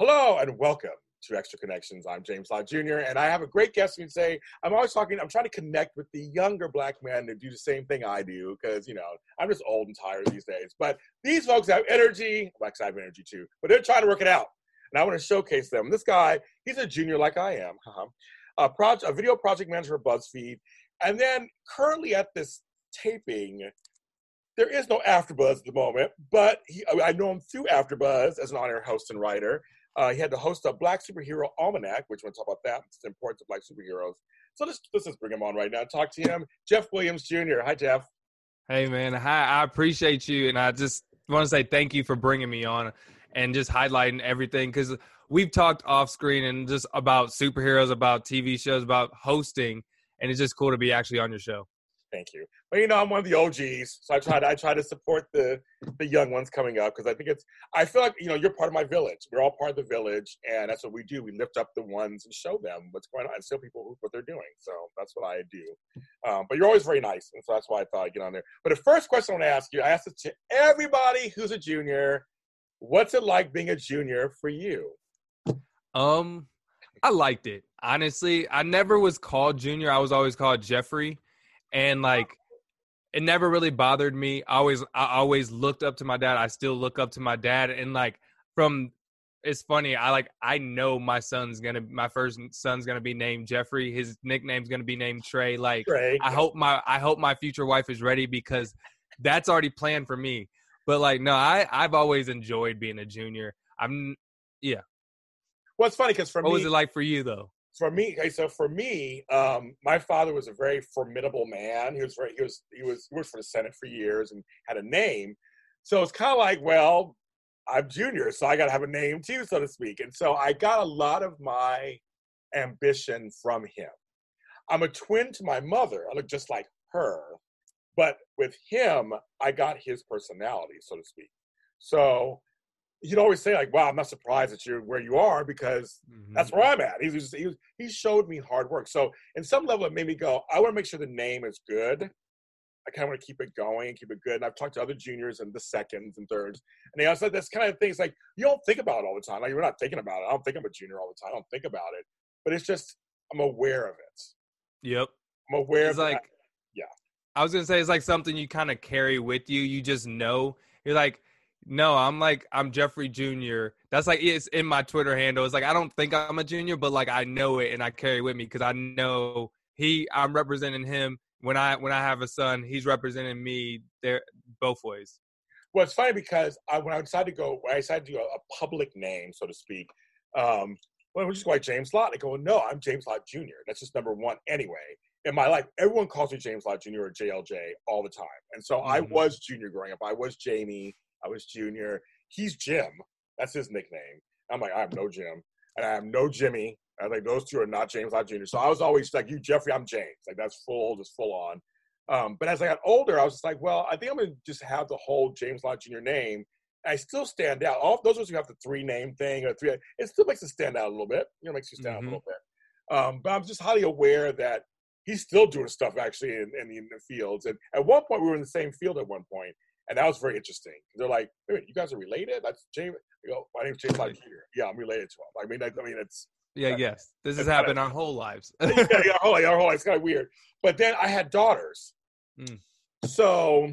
Hello and welcome to Extra Connections. I'm James Lott Jr. and I have a great guest who say I'm always talking, I'm trying to connect with the younger black men that do the same thing I do because, you know, I'm just old and tired these days. But these folks have energy, well, I have energy too, but they're trying to work it out. And I want to showcase them. This guy, he's a junior like I am, a, project, a video project manager for BuzzFeed. And then currently at this taping, there is no AfterBuzz at the moment, but he, I know him through AfterBuzz as an on-air host and writer. Uh, he had to host a Black Superhero Almanac, which we'll talk about that. It's the importance of Black superheroes. So let's, let's just bring him on right now. Talk to him. Jeff Williams Jr. Hi, Jeff. Hey, man. Hi. I appreciate you. And I just want to say thank you for bringing me on and just highlighting everything because we've talked off screen and just about superheroes, about TV shows, about hosting. And it's just cool to be actually on your show. Thank you. But you know, I'm one of the OGs, so I try to I try to support the the young ones coming up because I think it's I feel like you know you're part of my village. We're all part of the village, and that's what we do. We lift up the ones and show them what's going on and show people what they're doing. So that's what I do. Um, but you're always very nice, and so that's why I thought I'd get on there. But the first question I want to ask you, I asked it to everybody who's a junior. What's it like being a junior for you? Um, I liked it honestly. I never was called junior. I was always called Jeffrey and like it never really bothered me. I always I always looked up to my dad. I still look up to my dad and like from it's funny. I like I know my son's gonna my first son's gonna be named Jeffrey. His nickname's gonna be named Trey. Like Trey. I hope my I hope my future wife is ready because that's already planned for me. But like no, I I've always enjoyed being a junior. I'm yeah. Well, it's funny because for what me, was it like for you though? For me, okay, so for me, um, my father was a very formidable man. He was very, he was, he was, he worked for the Senate for years and had a name. So it's kind of like, well, I'm junior, so I got to have a name too, so to speak. And so I got a lot of my ambition from him. I'm a twin to my mother. I look just like her, but with him, I got his personality, so to speak. So he'd always say like, "Wow, I'm not surprised that you're where you are because mm-hmm. that's where I'm at." He was he, was, he showed me hard work. So in some level, it made me go, "I want to make sure the name is good." I kind of want to keep it going, and keep it good. And I've talked to other juniors and the seconds and thirds, and they all said this kind of things like you don't think about it all the time. Like you're not thinking about it. I don't think I'm a junior all the time. I don't think about it, but it's just I'm aware of it. Yep, I'm aware. It's like, that. yeah. I was gonna say it's like something you kind of carry with you. You just know. You're like, no, I'm like I'm Jeffrey Jr. That's like it's in my Twitter handle. It's like I don't think I'm a junior, but like I know it and I carry with me because I know he I'm representing him when I when I have a son. He's representing me there both ways. Well, it's funny because I, when I decided to go, I decided to do a, a public name, so to speak, um, well, we just go like James Lott. I go, no, I'm James Lott Jr. That's just number one anyway. In my life, everyone calls me James Lott Jr. or JLJ all the time, and so mm-hmm. I was Junior growing up. I was Jamie. I was junior. He's Jim. That's his nickname. I'm like, I have no Jim. And I have no Jimmy. I think those two are not James Lott Jr. So I was always like, you, Jeffrey, I'm James. Like, that's full, just full on. Um, but as I got older, I was just like, well, I think I'm to just have the whole James Lott Jr. name. I still stand out. All those of us who have the three name thing or three, it still makes it stand out a little bit. You know, makes you stand mm-hmm. out a little bit. Um, but I'm just highly aware that he's still doing stuff actually in, in, the, in the fields. And at one point, we were in the same field at one point and that was very interesting. They're like, "Wait, you guys are related?" That's James. You go, my name's James Lott Jr. Yeah, I'm related to him. I mean, I, I mean, it's yeah, yes. This has happened our whole lives. yeah, yeah, our whole, our whole life. It's kind of weird. But then I had daughters, mm. so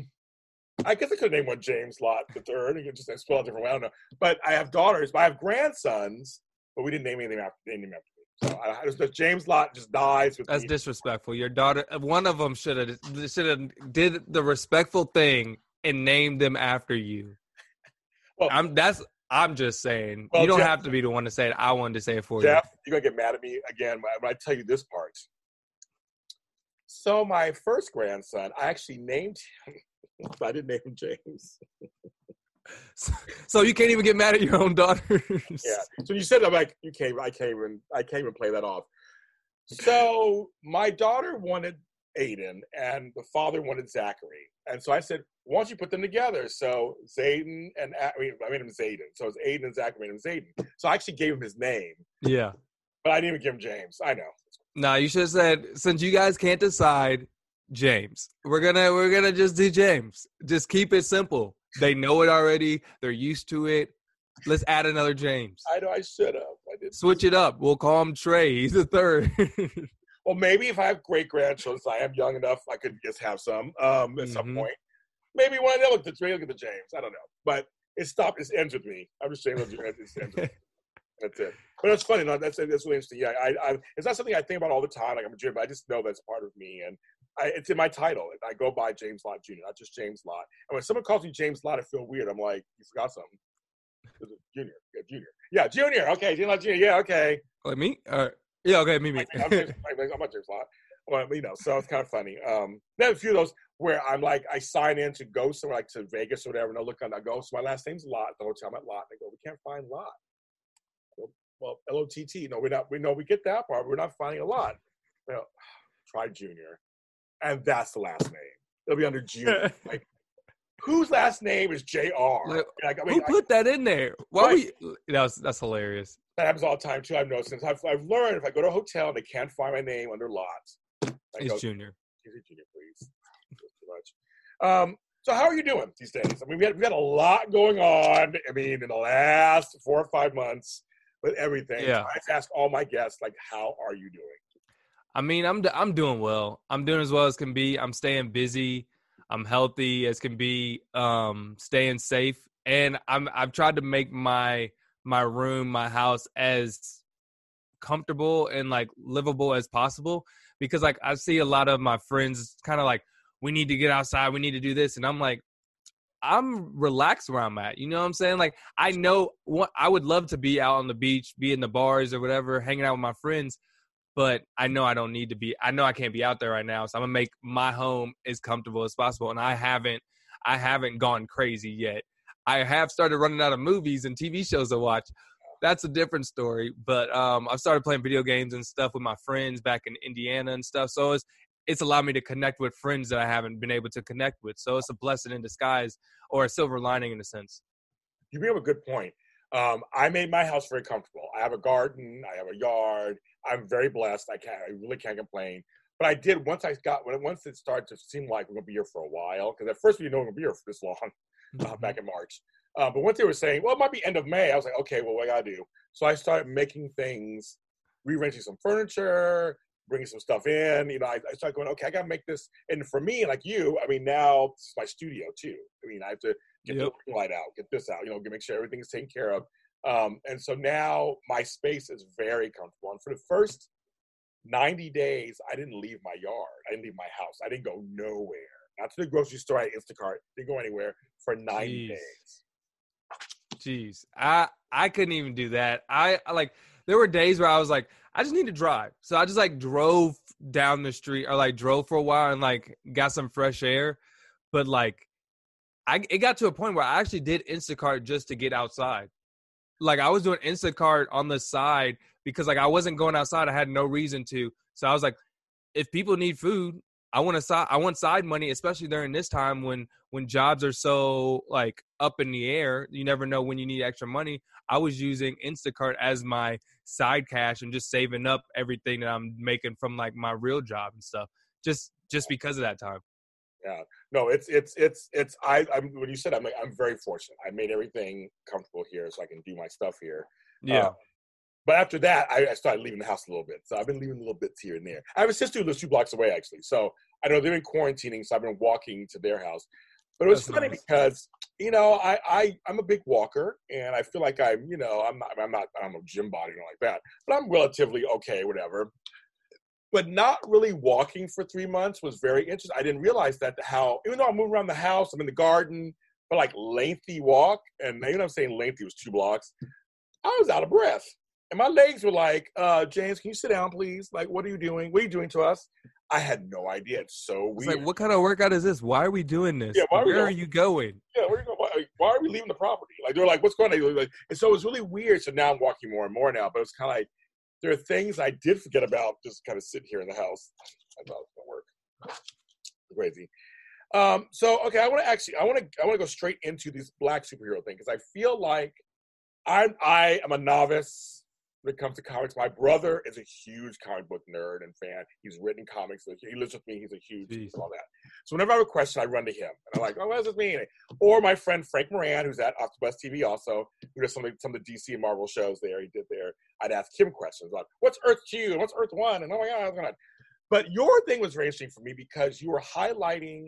I guess I could name one James Lott the third. You could just spell it different way. I don't know. But I have daughters, but I have grandsons, but we didn't name anything after name them after. So I, I just, James Lott just dies with That's me. disrespectful. Your daughter, one of them should have should have did the respectful thing and name them after you. Well- I'm that's I'm just saying. Well, you don't Jeff- have to be the one to say it. I wanted to say it for you. Jeff, you're gonna get mad at me again when I tell you this part. So my first grandson, I actually named him. but I didn't name him James. you. So you can't even get mad at your own daughters. Yeah. So you said I'm like, you can't. I can't even. I can't even play that off. So my daughter wanted Aiden, and the father wanted Zachary, and so I said, "Why don't you put them together?" So Zayden and I mean, I made him Zayden. So it's Aiden and Zachary. I made him Zayden. So I actually gave him his name, Yeah. but I didn't even give him James. I know. No, you should have said since you guys can't decide, James. We're gonna we're gonna just do James. Just keep it simple. They know it already. They're used to it. Let's add another James. I know. I should have. I did. Switch it up. We'll call him Trey. He's the third. Well, maybe if I have great grandchildren, so I am young enough, I could just have some um, at some Mhm. point. Maybe one of them look at the look at the James. I don't know, but it stopped. It ends with me. I'm just saying. It ends with me. That's it. But it's funny. No, that's that's really interesting. Yeah, I, I it's not something I think about all the time. Like I'm a Jim, but I just know that's part of me, and I, it's in my title. I go by James Lott Jr., not just James Lott. And when someone calls me James Lott, I feel weird. I'm like, you forgot something. Junior, yeah, Junior, yeah, Junior. Okay, James Lott Jr. Yeah, okay. like me? Uh, yeah. Okay. Me. Me. I'm, James, I'm not James Lott. Well, you know, so it's kind of funny. Um, then a few of those where I'm like, I sign in to go somewhere like to Vegas or whatever, and I look on, I go, so my last name's Lot, the hotel I'm at Lott. And they go, we can't find Lot. Go, well, L O T T. No, we're not. We know we get that part. We're not finding a lot. Well, try Junior, and that's the last name. It'll be under Junior. like, whose last name is Jr. Like, Like, I mean, Who I- put that in there? Why Right. we? That was that's hilarious. that happens all the time too. I've noticed since I've, I've learned if I go to a hotel and they can't find my name under lots, I He's go, Junior. Easy Junior, please. Too much. Um, so how are you doing these days? I mean, we had we had a lot going on. I mean, in the last four or five months with everything. Yeah. I ask all my guests, like, how are you doing? I mean, I'm I'm doing well. I'm doing as well as can be. I'm staying busy. I'm healthy as can be. Um, staying safe, and I'm I've tried to make my my room, my house as comfortable and like livable as possible because like I see a lot of my friends kind of like we need to get outside, we need to do this and I'm like I'm relaxed where I'm at. You know what I'm saying? Like I know what I would love to be out on the beach, be in the bars or whatever, hanging out with my friends, but I know I don't need to be I know I can't be out there right now. So I'm to make my home as comfortable as possible and I haven't I haven't gone crazy yet. I have started running out of movies and TV shows to watch. That's a different story. But um, I've started playing video games and stuff with my friends back in Indiana and stuff. So it's it's allowed me to connect with friends that I haven't been able to connect with. So it's a blessing in disguise or a silver lining in a sense. You bring up a good point. Um, I made my house very comfortable. I have a garden. I have a yard. I'm very blessed. I can't. I really can't complain. But I did once I got when once it started to seem like we're gonna be here for a while. Because at first we didn't know we're gonna be here for this long. uh, back in March. Uh, but once they were saying, well, it might be end of May, I was like, okay, well, what I gotta do? So I started making things, rearranging some furniture, bringing some stuff in. You know, I, I started going, okay, I gotta make this. And for me, like you, I mean, now is my studio too. I mean, I have to get Yep. the light out, get this out, you know, make sure everything's taken care of. Um, and so now my space is very comfortable. And for the first 90 days, I didn't leave my yard. I didn't leave my house. I didn't go nowhere. Not to the grocery store, I Instacart, didn't go anywhere for 90 Jeez. days. Jeez, I I couldn't even do that. I, like there were days where I was like, I just need to drive. So I just like drove down the street or like drove for a while and like got some fresh air. But like, I it got to a point where I actually did Instacart just to get outside. Like I was doing Instacart on the side because like I wasn't going outside. I had no reason to. So I was like, if people need food, I want to side. I want side money, especially during this time when when jobs are so like up in the air. You never know when you need extra money. I was using Instacart as my side cash and just saving up everything that I'm making from like my real job and stuff. Just just because of that time. Yeah. No, it's it's it's it's I I'm when you said I'm like, I'm very fortunate. I made everything comfortable here so I can do my stuff here. Yeah. Uh, but after that, I, I started leaving the house a little bit. So I've been leaving a little bits here and there. I have a sister who lives two blocks away, actually. So I know they've been quarantining, so I've been walking to their house. But it was That's funny nice. because you know I, I I'm a big walker, and I feel like I'm you know I'm not I'm not I'm a gym body or like that, but I'm relatively okay, whatever. But not really walking for three months was very interesting. I didn't realize that how even though I'm moving around the house, I'm in the garden, but like lengthy walk, and even I'm saying lengthy was two blocks, I was out of breath. And my legs were like, uh, James, can you sit down, please? Like, what are you doing? What are you doing to us? I had no idea. It's so It's weird. like, what kind of workout is this? Why are we doing this? Yeah, why are we Where are you going? yeah, where are you going? Why, why are we leaving the property? Like they're like, what's going on? Like, and so it was really weird. So now I'm walking more and more now, but it's kind of like there are things I did forget about just kind of sitting here in the house. I thought it was gonna work. Crazy. Um, so okay, I want to actually, I want to, I want to go straight into this black superhero thing because I feel like I'm, I am a novice when it comes to comics. My brother is a huge comic book nerd and fan. He's written comics. He lives with me. He's a huge Jeez. all that. So whenever I have a question, I run to him, and I'm like, "Oh, what does this mean?" Or my friend Frank Moran, who's at Buzz TV, also who does some of, the, some of the DC and Marvel shows there. He did there. I'd ask him questions like, "What's Earth Two? and What's Earth One?" And oh my god, what's going on? But your thing was very interesting for me because you were highlighting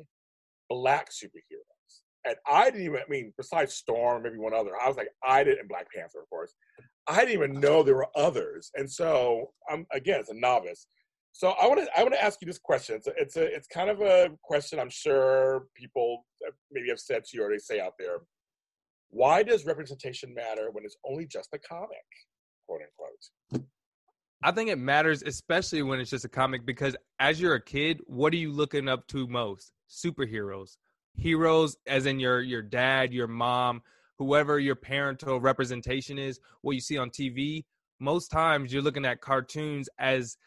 black superheroes, and I didn't even. I mean, besides Storm, maybe one other. I was like, I did, and Black Panther, of course. I didn't even know there were others, and so I'm again, as a novice. So I want to I want to ask you this question. It's a, it's a it's kind of a question I'm sure people maybe have said to you or they say out there. Why does representation matter when it's only just a comic, quote unquote? I think it matters, especially when it's just a comic, because as you're a kid, what are you looking up to most? Superheroes, heroes, as in your your dad, your mom, whoever your parental representation is. What you see on TV, most times you're looking at cartoons as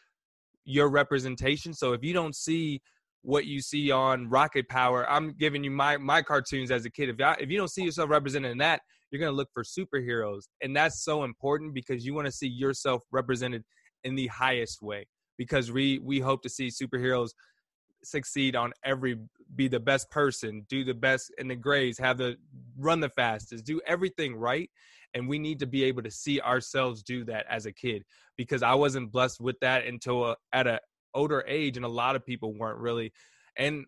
your representation. So if you don't see what you see on Rocket Power, I'm giving you my my cartoons as a kid. If I, if you don't see yourself represented in that, you're gonna look for superheroes, and that's so important because you want to see yourself represented in the highest way. Because we we hope to see superheroes succeed on every be the best person, do the best in the grades, have the run the fastest, do everything right. And we need to be able to see ourselves do that as a kid because I wasn't blessed with that until a, at a older age, and a lot of people weren't really. And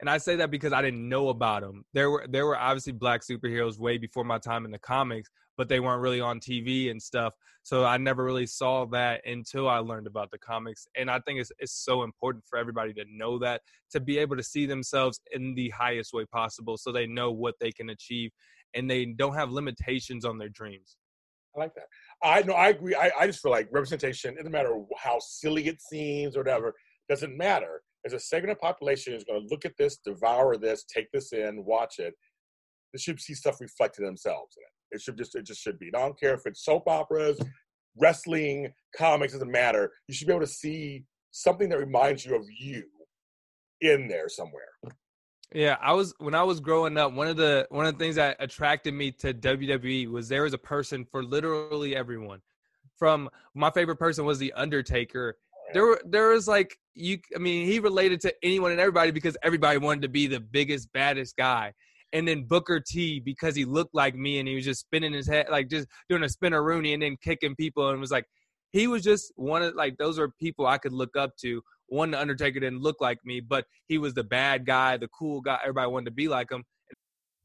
and I say that because I didn't know about them. There were there were obviously black superheroes way before my time in the comics, but they weren't really on TV and stuff. So I never really saw that until I learned about the comics. And I think it's it's so important for everybody to know that to be able to see themselves in the highest way possible, so they know what they can achieve, and they don't have limitations on their dreams. I like that. I know. I agree. I, I just feel like representation. It doesn't matter how silly it seems or whatever. Doesn't matter. There's a segment of population who's going to look at this, devour this, take this in, watch it. They should see stuff reflected themselves in it. It should just. It just should be. I don't care if it's soap operas, wrestling, comics. Doesn't matter. You should be able to see something that reminds you of you in there somewhere. Yeah, I was when I was growing up. One of the one of the things that attracted me to WWE was there was a person for literally everyone. From my favorite person was the Undertaker. There were there was like you. I mean, he related to anyone and everybody because everybody wanted to be the biggest, baddest guy. And then Booker T because he looked like me and he was just spinning his head like just doing a Spinaroonie and then kicking people and was like he was just one of like those are people I could look up to. One, the Undertaker didn't look like me, but he was the bad guy, the cool guy. Everybody wanted to be like him.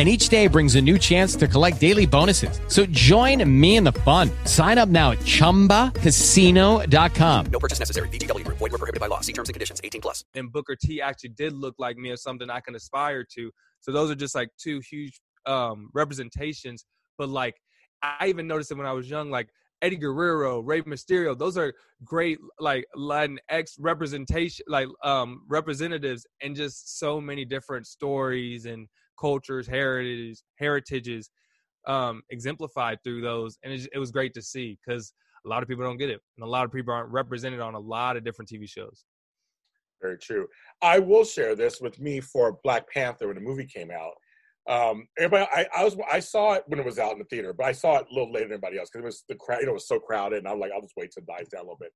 and each day brings a new chance to collect daily bonuses. So join me in the fun. Sign up now at ChumbaCasino.com. No purchase necessary. VGW. Void were prohibited by law. See terms and conditions. 18 plus. And Booker T actually did look like me as something I can aspire to. So those are just like two huge um, representations. But like, I even noticed it when I was young. Like Eddie Guerrero, Rey Mysterio, those are great like Latin X representation, like um representatives, and just so many different stories and cultures, heritages, heritages um, exemplified through those, and it, it was great to see because a lot of people don't get it, and a lot of people aren't represented on a lot of different TV shows. Very true. I will share this with me for Black Panther when the movie came out. Um, everybody, I, I, was I saw it when it was out in the theater, but I saw it a little later than everybody else because it was the crowd. You know, it was so crowded, and I'm like, I'll just wait till it dies down a little bit.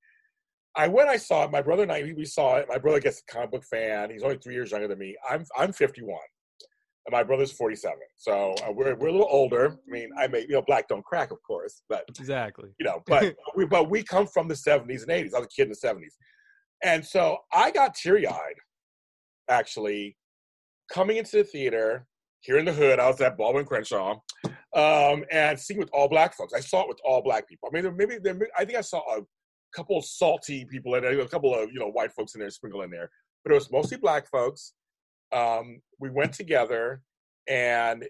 I went, I saw it. My brother and I, we saw it. My brother gets a comic book fan. He's only three years younger than me. I'm I'm 51 and my brother's 47. So uh, we're, we're a little older. I mean, I may, you know, black don't crack, of course, but exactly, you know, but we, but we come from the 70s and 80s. I was a kid in the 70s. And so I got teary eyed actually coming into the theater here in the hood. I was at Baldwin Crenshaw um, and seeing with all black folks. I saw it with all black people. I mean, maybe there, I think I saw a couple of salty people in there, a couple of, you know, white folks in there sprinkled in there, but it was mostly black folks um, we went together and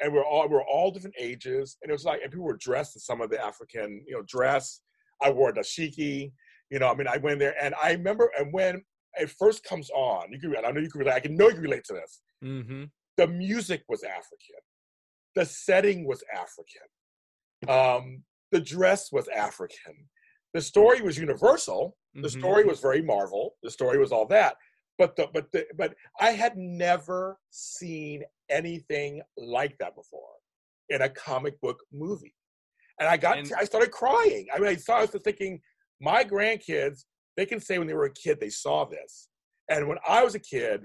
and we're all we are all different ages and it was like and people were dressed in some of the african you know dress. I wore dashiki you know i mean i went there and i remember and when it first comes on you can i know you can relate i can know you can relate to this. Mm-hmm. the music was african. The setting was african. Um, the dress was african. The story was universal. The mm-hmm. story was very marvel. The story was all that but the, but the, but I had never seen anything like that before in a comic book movie, and I got and, I started crying. I mean, I started thinking, my grandkids they can say when they were a kid they saw this, and when I was a kid,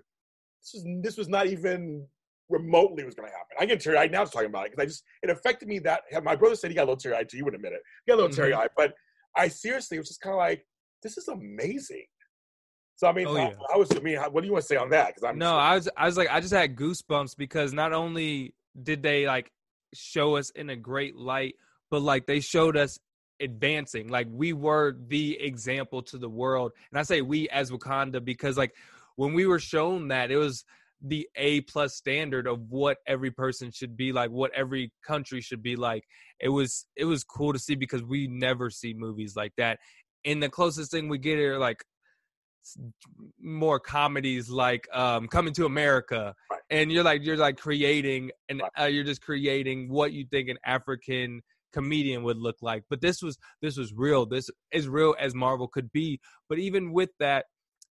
this was this was not even remotely was going to happen. I get teary eyed now talking about it because I just it affected me that my brother said he got a little teary eyed too. You wouldn't admit it. He got a little mm-hmm. teary eyed, but I seriously was just kind of like, this is amazing. So I mean, oh, yeah. I, I, was. I mean, what do you want to say on that? Because I'm no, I was. I was like, I just had goosebumps because not only did they like show us in a great light, but like they showed us advancing. Like we were the example to the world, and I say we as Wakanda because like when we were shown that it was the A plus standard of what every person should be like, what every country should be like. It was it was cool to see because we never see movies like that. And the closest thing we get are like more comedies like um, Coming to America, right. and you're like you're like creating and right. uh, you're just creating what you think an African comedian would look like. But this was this was real. This as real as Marvel could be. But even with that,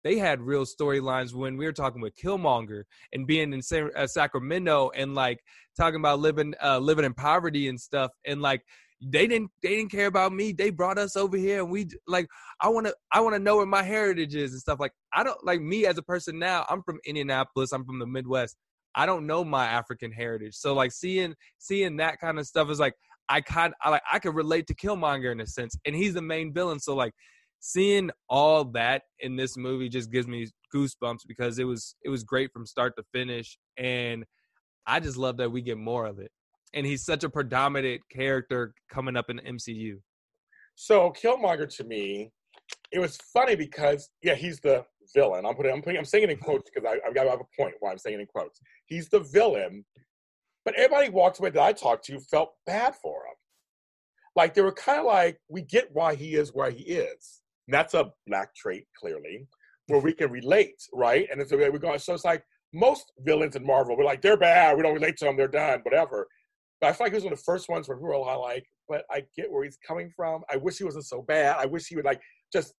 they had real storylines when we were talking with Killmonger and being in uh, Sacramento and like talking about living uh, living in poverty and stuff and like they didn't they didn't care about me. They brought us over here and we like i want to i want to know where my heritage is and stuff like i don't like me as a person now i'm from indianapolis i'm from the midwest. I don't know my african heritage. So like seeing seeing that kind of stuff is like i kind i like i could relate to killmonger in a sense and he's the main villain. So like seeing all that in this movie just gives me goosebumps because it was it was great from start to finish and i just love that we get more of it and he's such a predominant character coming up in the MCU. So Killmonger to me, it was funny because yeah, he's the villain. I'm putting I'm putting I'm saying it in mm-hmm. quotes because I, I've got to have a point why I'm saying it in quotes. He's the villain, but everybody walked away that I talked to felt bad for him. Like they were kind of like, we get why he is where he is. And that's a black trait, clearly, where we can relate, right? And way we're going. So it's like most villains in Marvel, we're like, they're bad, we don't relate to them, they're done, whatever. But I feel like he was one of the first ones where people were all like, but I get where he's coming from. I wish he wasn't so bad. I wish he would like just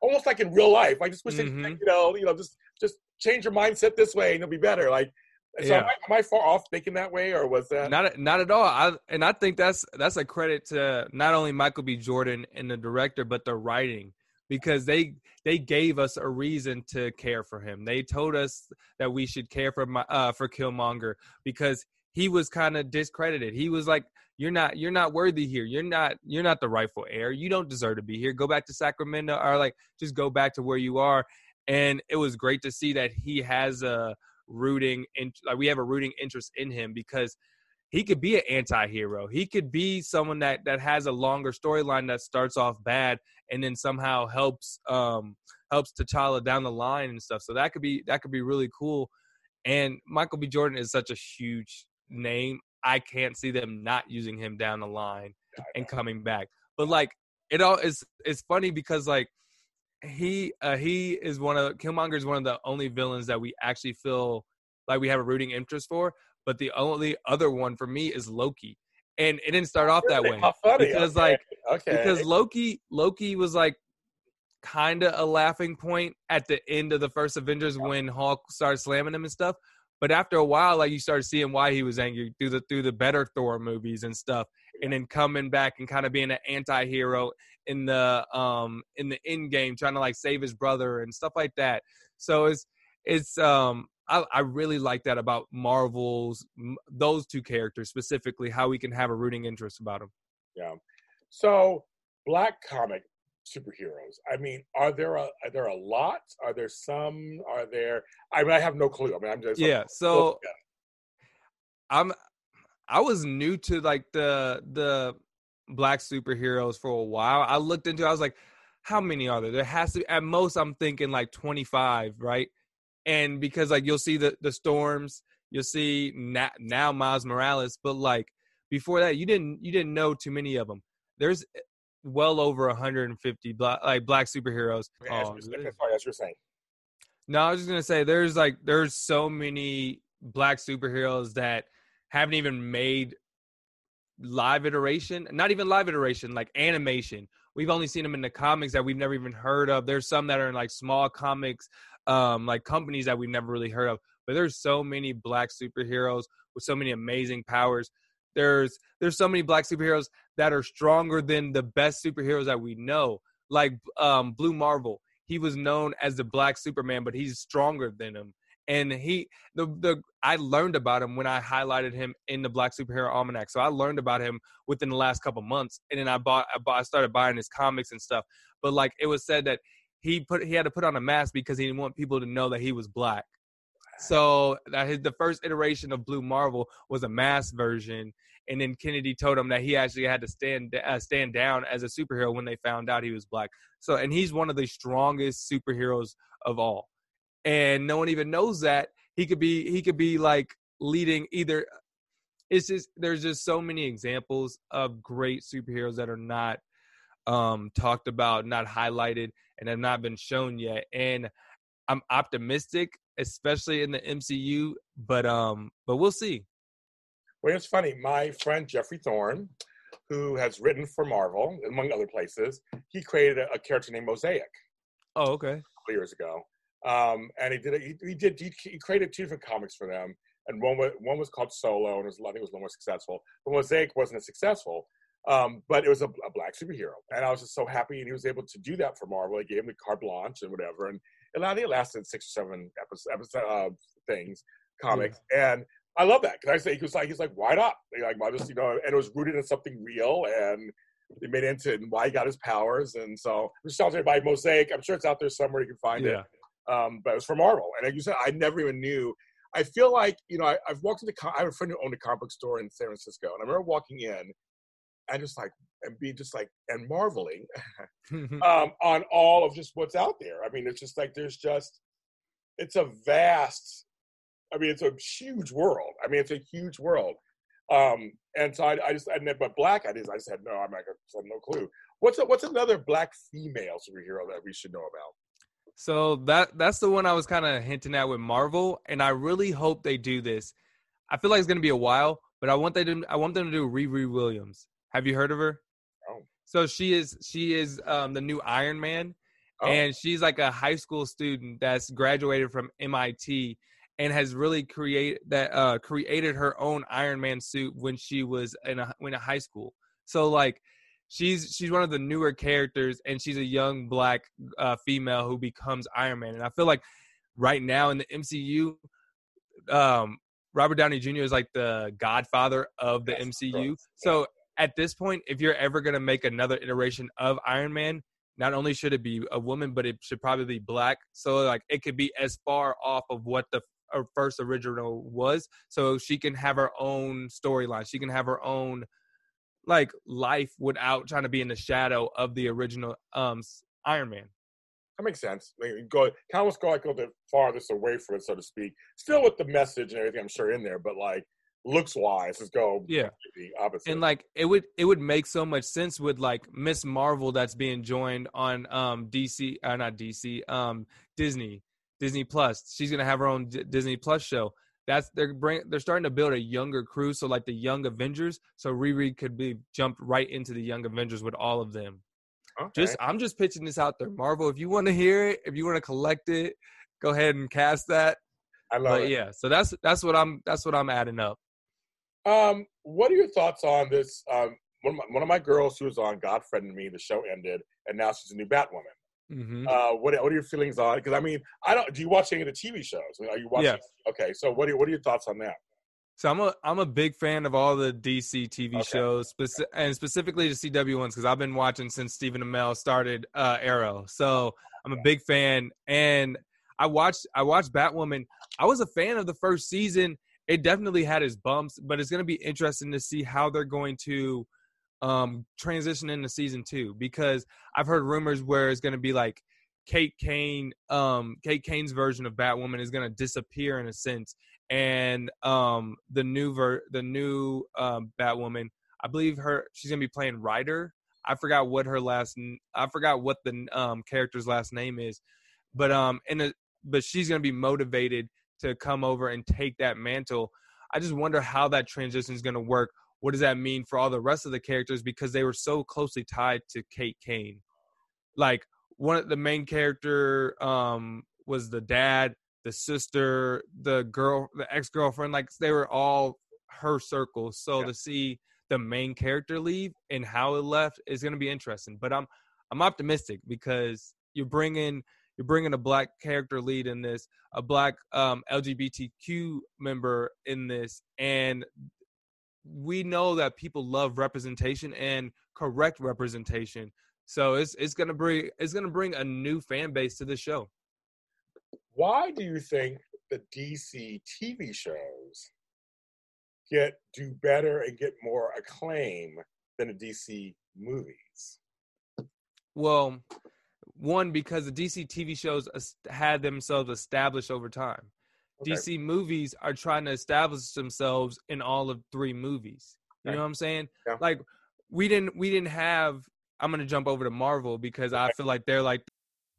almost like in real life. I just wish mm-hmm. you know, you know, just just change your mindset this way and it'll be better. Like so yeah. am, I, am I far off thinking that way, or was that not not at all? I, and I think that's that's a credit to not only Michael B. Jordan and the director, but the writing, because they they gave us a reason to care for him. They told us that we should care for my uh, for Killmonger because he was kind of discredited. He was like, "You're not you're not worthy here. You're not you're not the rightful heir. You don't deserve to be here. Go back to Sacramento or like just go back to where you are." And it was great to see that he has a rooting in like we have a rooting interest in him because he could be an anti-hero. He could be someone that that has a longer storyline that starts off bad and then somehow helps um helps T'Challa down the line and stuff. So that could be that could be really cool. And Michael B. Jordan is such a huge name. I can't see them not using him down the line and coming back. But like it all is it's funny because like he uh, he is one of Killmonger is one of the only villains that we actually feel like we have a rooting interest for. But the only other one for me is Loki, and it didn't start off that way because okay. like okay. because Loki Loki was like kind of a laughing point at the end of the first Avengers when Hulk started slamming him and stuff. But after a while, like you started seeing why he was angry through the through the better Thor movies and stuff, and then coming back and kind of being an anti-hero in the um in the end game, trying to like save his brother and stuff like that. So it's it's um I, I really like that about Marvel's those two characters specifically, how we can have a rooting interest about them. Yeah. So black comic superheroes. I mean, are there a are there a lot? Are there some? Are there? I mean, I have no clue. I mean, I'm just Yeah, so I'm I was new to like the the black superheroes for a while. I looked into I was like, how many are there? There has to be, at most I'm thinking like 25, right? And because like you'll see the the storms, you'll see now, now Miles Morales, but like before that you didn't you didn't know too many of them. There's well over 150 black like black superheroes. Okay, as Oh, you're- as you're saying. no, I was just gonna say there's like there's so many black superheroes that haven't even made live iteration, not even live iteration, like animation. We've only seen them in the comics that we've never even heard of. There's some that are in like small comics, um, like companies that we've never really heard of. But there's so many black superheroes with so many amazing powers. There's there's so many black superheroes that are stronger than the best superheroes that we know. Like um, Blue Marvel, he was known as the Black Superman, but he's stronger than him. And he the the I learned about him when I highlighted him in the Black Superhero Almanac. So I learned about him within the last couple months, and then I bought I, bought, I started buying his comics and stuff. But like it was said that he put he had to put on a mask because he didn't want people to know that he was black. So that his the first iteration of Blue Marvel was a mass version, and then Kennedy told him that he actually had to stand uh, stand down as a superhero when they found out he was black. So and he's one of the strongest superheroes of all, and no one even knows that he could be he could be like leading either. It's just there's just so many examples of great superheroes that are not um talked about, not highlighted, and have not been shown yet. And I'm optimistic, especially in the MCU, but um, but we'll see. Well, it's funny. My friend Geoffrey Thorne, who has written for Marvel, among other places, he created a, a character named Mosaic Oh, okay. a couple years ago. Um, and he did, a, he, he did, he, he created two different comics for them. And one was, one was called Solo, and it was, I think it was a little more successful. But Mosaic wasn't as successful, um, but it was a, a black superhero. And I was just so happy, and he was able to do that for Marvel. He gave him the carte blanche and whatever. And it, I think it lasted six or seven episodes, episode, uh, things, comics. And I love that because I say he was like he's like why not? Like why just you know, and it was rooted in something real, and they made it into and why he got his powers, and so just tells everybody Mosaic. I'm sure it's out there somewhere you can find Yeah. it. Um, but it was from Marvel, and like you said, I never even knew. I feel like you know I, I've walked into. I have a friend who owned a comic book store in San Francisco, and I remember walking in and just like and be just like and marveling um, on all of just what's out there. I mean, it's just like there's just it's a vast. I mean, it's a huge world. I mean, it's a huge world. Um, and so I, I just, and then, but black, I just, I said no. I'm not gonna, I have no clue. What's a, what's another black female superhero that we should know about? So that that's the one I was kind of hinting at with Marvel, and I really hope they do this. I feel like it's gonna be a while, but I want them. I want them to do Riri Williams. Have you heard of her? Oh. So she is she is um, the new Iron Man, Oh. and she's like a high school student that's graduated from MIT and has really create that uh, created her own Iron Man suit when she was in a, when in high school. So like she's she's one of the newer characters, and she's a young black uh, female who becomes Iron Man. And I feel like right now in the MCU, um, Robert Downey Jr. is like the godfather of the Yes, MCU. So at this point, if you're ever gonna make another iteration of Iron Man, not only should it be a woman, but it should probably be black. So like it could be as far off of what the uh, first original was, so she can have her own storyline. She can have her own like life without trying to be in the shadow of the original um Iron Man. That makes sense. Like, go, kind of almost go like a little bit farthest away from it, so to speak. Still with the message and everything, I'm sure in there, but like looks wise, let's go Yeah. the opposite. and like it would it would make so much sense with like Miss Marvel that's being joined on um DC uh, not DC um Disney Disney Plus. She's gonna have her own D- Disney Plus show. That's they're bring they're starting to build a younger crew, so like the Young Avengers. So Riri could be jumped right into the Young Avengers with all of them. okay. Just I'm just pitching this out there, Marvel. If you want to hear it, if you want to collect it, go ahead and cast that. I love But it. yeah, so that's that's what I'm that's what I'm adding up. Um, what are your thoughts on this? Um, one of my, one of my girls who was on God Friended Me, the show ended, and now she's a new Batwoman. hmm Uh, what what are your feelings on? Because I mean, I don't. Do you watch any of the TV shows? I mean, are you watching? Yes. Okay, so what are what are your thoughts on that? So I'm a I'm a big fan of all the DC TV Okay. shows, speci- and specifically the CW ones because I've been watching since Stephen Amell started uh, Arrow. So I'm a big fan, and I watched I watched Batwoman. I was a fan of the first season. It definitely had its bumps, but it's going to be interesting to see how they're going to um, transition into season two because I've heard rumors where it's going to be like Kate Kane, um, Kate Kane's version of Batwoman is going to disappear in a sense, and um, the new ver- the new um, Batwoman, I believe her she's going to be playing Ryder. I forgot what her last I forgot what the um, character's last name is, but um, and but she's going to be motivated to come over and take that mantle. I just wonder how that transition is going to work. What does that mean for all the rest of the characters because they were so closely tied to Kate Kane? Like one of the main character um was the dad, the sister, the girl, the ex-girlfriend, like they were all her circle. So Yeah. to see the main character leave and how it left is going to be interesting. But I'm I'm optimistic because you're bringing you're bringing a black character lead in this, a black um, LGBTQ member in this, and we know that people love representation and correct representation. So it's it's gonna bring it's gonna bring a new fan base to the show. Why do you think the DC TV shows get do better and get more acclaim than the DC movies? Well, one because the DC TV shows had themselves established over time. Okay. DC movies are trying to establish themselves in all of three movies. You Okay. know what I'm saying? Yeah. Like we didn't we didn't have I'm gonna jump over to Marvel because I feel like they're like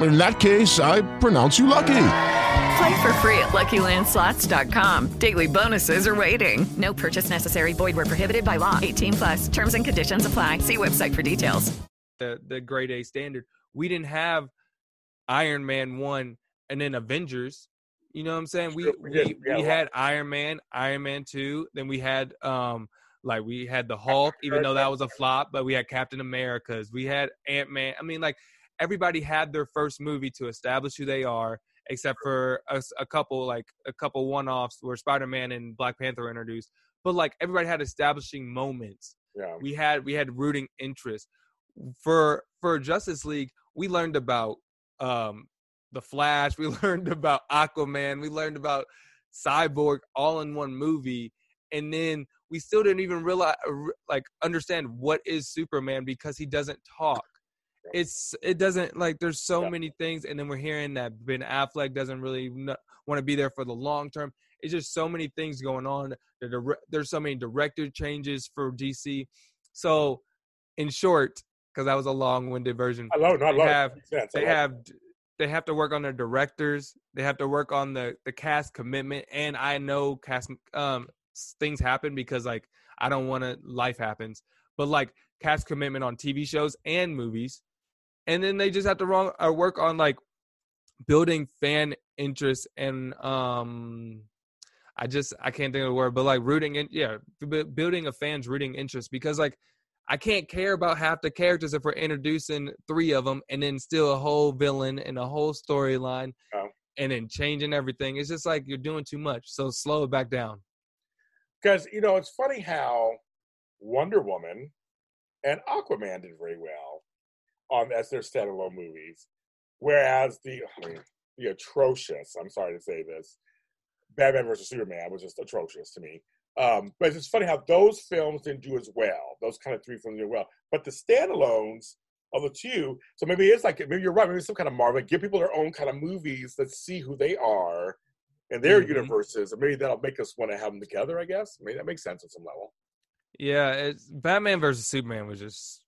In that case, I pronounce you lucky. Play for free at LuckyLandSlots.com. Daily bonuses are waiting. No purchase necessary. Void where prohibited by law. 18 plus. Terms and conditions apply. See website for details. the the grade A standard. We didn't have Iron Man one and then Avengers. You know what I'm saying? We we we. We had we a lot. had Iron Man, Iron Man two, then we had um Like we had the Hulk, even though that was a flop, but we had Captain America's, we had Ant Man. I mean, like everybody had their first movie to establish who they are, except for a, a couple, like a couple one offs where Spider Man and Black Panther were introduced. But like everybody had establishing moments. Yeah. We had we had rooting interest for for Justice League. We learned about um the Flash. We learned about Aquaman. We learned about Cyborg all in one movie, and then we still didn't even realize like understand what is Superman because he doesn't talk. It's it doesn't like there's so Yeah. many things, and then we're hearing that Ben Affleck doesn't really want to be there for the long term. It's just so many things going on. The dire- There's so many director changes for DC. So, in short, because that was a long-winded version, I love. No, I they love have sense. I they love have they have to work on their directors they have to work on the the cast commitment and i know cast um things happen because like i don't want to life happens but like cast commitment on tv shows and movies and then they just have to wrong, uh, work on like building fan interest and um i just i can't think of the word but like rooting in yeah building a fan's rooting interest because like I can't care about half the characters if we're introducing three of them and then still a whole villain and a whole storyline Oh. and then changing everything. It's just like you're doing too much. So slow it back down. Because you know, it's funny how Wonder Woman and Aquaman did very well on as their standalone movies, whereas the mean, the atrocious I'm sorry to say this, Batman versus Superman was just atrocious to me. Um, but it's funny how those films didn't do as well. Those kind of three films did well, but the standalones of the two. So maybe it's like maybe you're right. Maybe some kind of Marvel. Give people their own kind of movies. Let's see who they are and their Mhm. universes, and maybe that'll make us want to have them together. I guess. Maybe that makes sense on some level. Yeah, it's Batman versus Superman was just